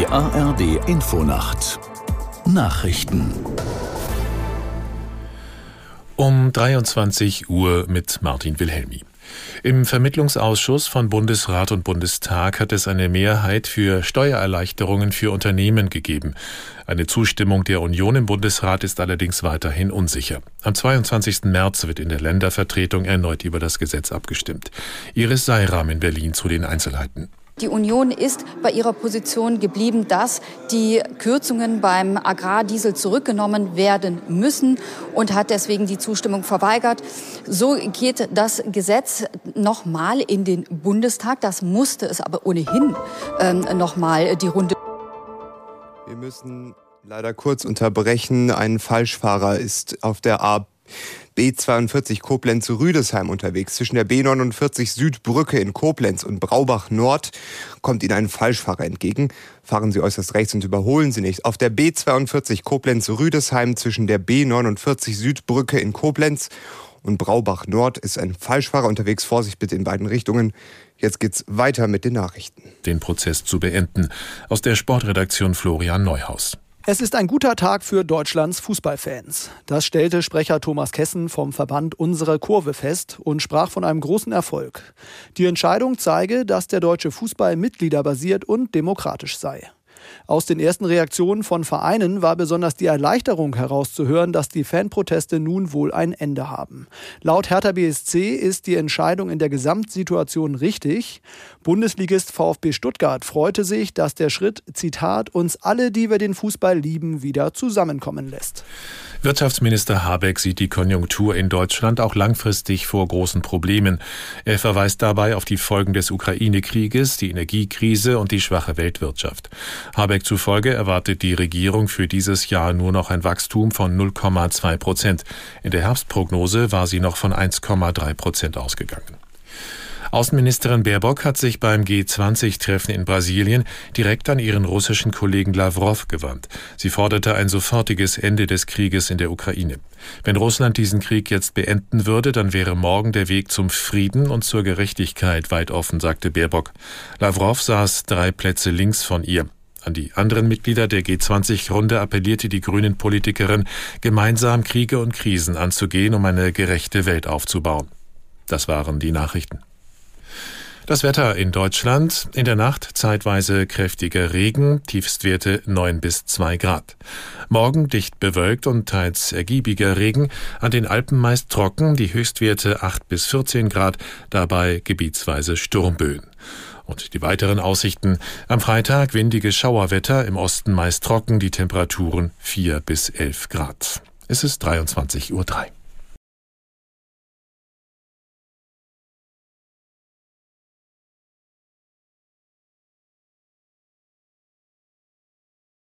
Die ARD Infonacht Nachrichten um 23 Uhr mit Martin Wilhelmi. Im Vermittlungsausschuss von Bundesrat und Bundestag hat es eine Mehrheit für Steuererleichterungen für Unternehmen gegeben. Eine Zustimmung der Union im Bundesrat ist allerdings weiterhin unsicher. Am 22. März wird in der Ländervertretung erneut über das Gesetz abgestimmt. Iris Seiram in Berlin zu den Einzelheiten. Die Union ist bei ihrer Position geblieben, dass die Kürzungen beim Agrardiesel zurückgenommen werden müssen und hat deswegen die Zustimmung verweigert. So geht das Gesetz nochmal in den Bundestag. Das musste es aber ohnehin ähm, nochmal die Runde. Wir müssen leider kurz unterbrechen. Ein Falschfahrer ist auf der A B42 Koblenz-Rüdesheim unterwegs. Zwischen der B49 Südbrücke in Koblenz und Braubach Nord kommt Ihnen ein Falschfahrer entgegen. Fahren Sie äußerst rechts und überholen Sie nicht. Auf der B42 Koblenz-Rüdesheim zwischen der B49 Südbrücke in Koblenz und Braubach Nord ist ein Falschfahrer unterwegs. Vorsicht bitte in beiden Richtungen. Jetzt geht's weiter mit den Nachrichten. Den Prozess zu beenden. Aus der Sportredaktion Florian Neuhaus. Es ist ein guter Tag für Deutschlands Fußballfans. Das stellte Sprecher Thomas Kessen vom Verband Unsere Kurve fest und sprach von einem großen Erfolg. Die Entscheidung zeige, dass der deutsche Fußball mitgliederbasiert und demokratisch sei. Aus den ersten Reaktionen von Vereinen war besonders die Erleichterung herauszuhören, dass die Fanproteste nun wohl ein Ende haben. Laut Hertha BSC ist die Entscheidung in der Gesamtsituation richtig. Bundesligist VfB Stuttgart freute sich, dass der Schritt, Zitat, uns alle, die wir den Fußball lieben, wieder zusammenkommen lässt. Wirtschaftsminister Habeck sieht die Konjunktur in Deutschland auch langfristig vor großen Problemen. Er verweist dabei auf die Folgen des Ukraine-Krieges, die Energiekrise und die schwache Weltwirtschaft. Habeck zufolge erwartet die Regierung für dieses Jahr nur noch ein Wachstum von 0,2 Prozent. In der Herbstprognose war sie noch von 1,3 Prozent ausgegangen. Außenministerin Baerbock hat sich beim G20-Treffen in Brasilien direkt an ihren russischen Kollegen Lavrov gewandt. Sie forderte ein sofortiges Ende des Krieges in der Ukraine. Wenn Russland diesen Krieg jetzt beenden würde, dann wäre morgen der Weg zum Frieden und zur Gerechtigkeit weit offen, sagte Baerbock. Lavrov saß drei Plätze links von ihr. An die anderen Mitglieder der G20-Runde appellierte die grünen Politikerin, gemeinsam Kriege und Krisen anzugehen, um eine gerechte Welt aufzubauen. Das waren die Nachrichten. Das Wetter in Deutschland. In der Nacht zeitweise kräftiger Regen, Tiefstwerte 9 bis 2 Grad. Morgen dicht bewölkt und teils ergiebiger Regen, an den Alpen meist trocken, die Höchstwerte 8 bis 14 Grad, dabei gebietsweise Sturmböen. Und die weiteren Aussichten. Am Freitag windiges Schauerwetter, im Osten meist trocken, die Temperaturen 4 bis 11 Grad. Es ist 23.03 Uhr.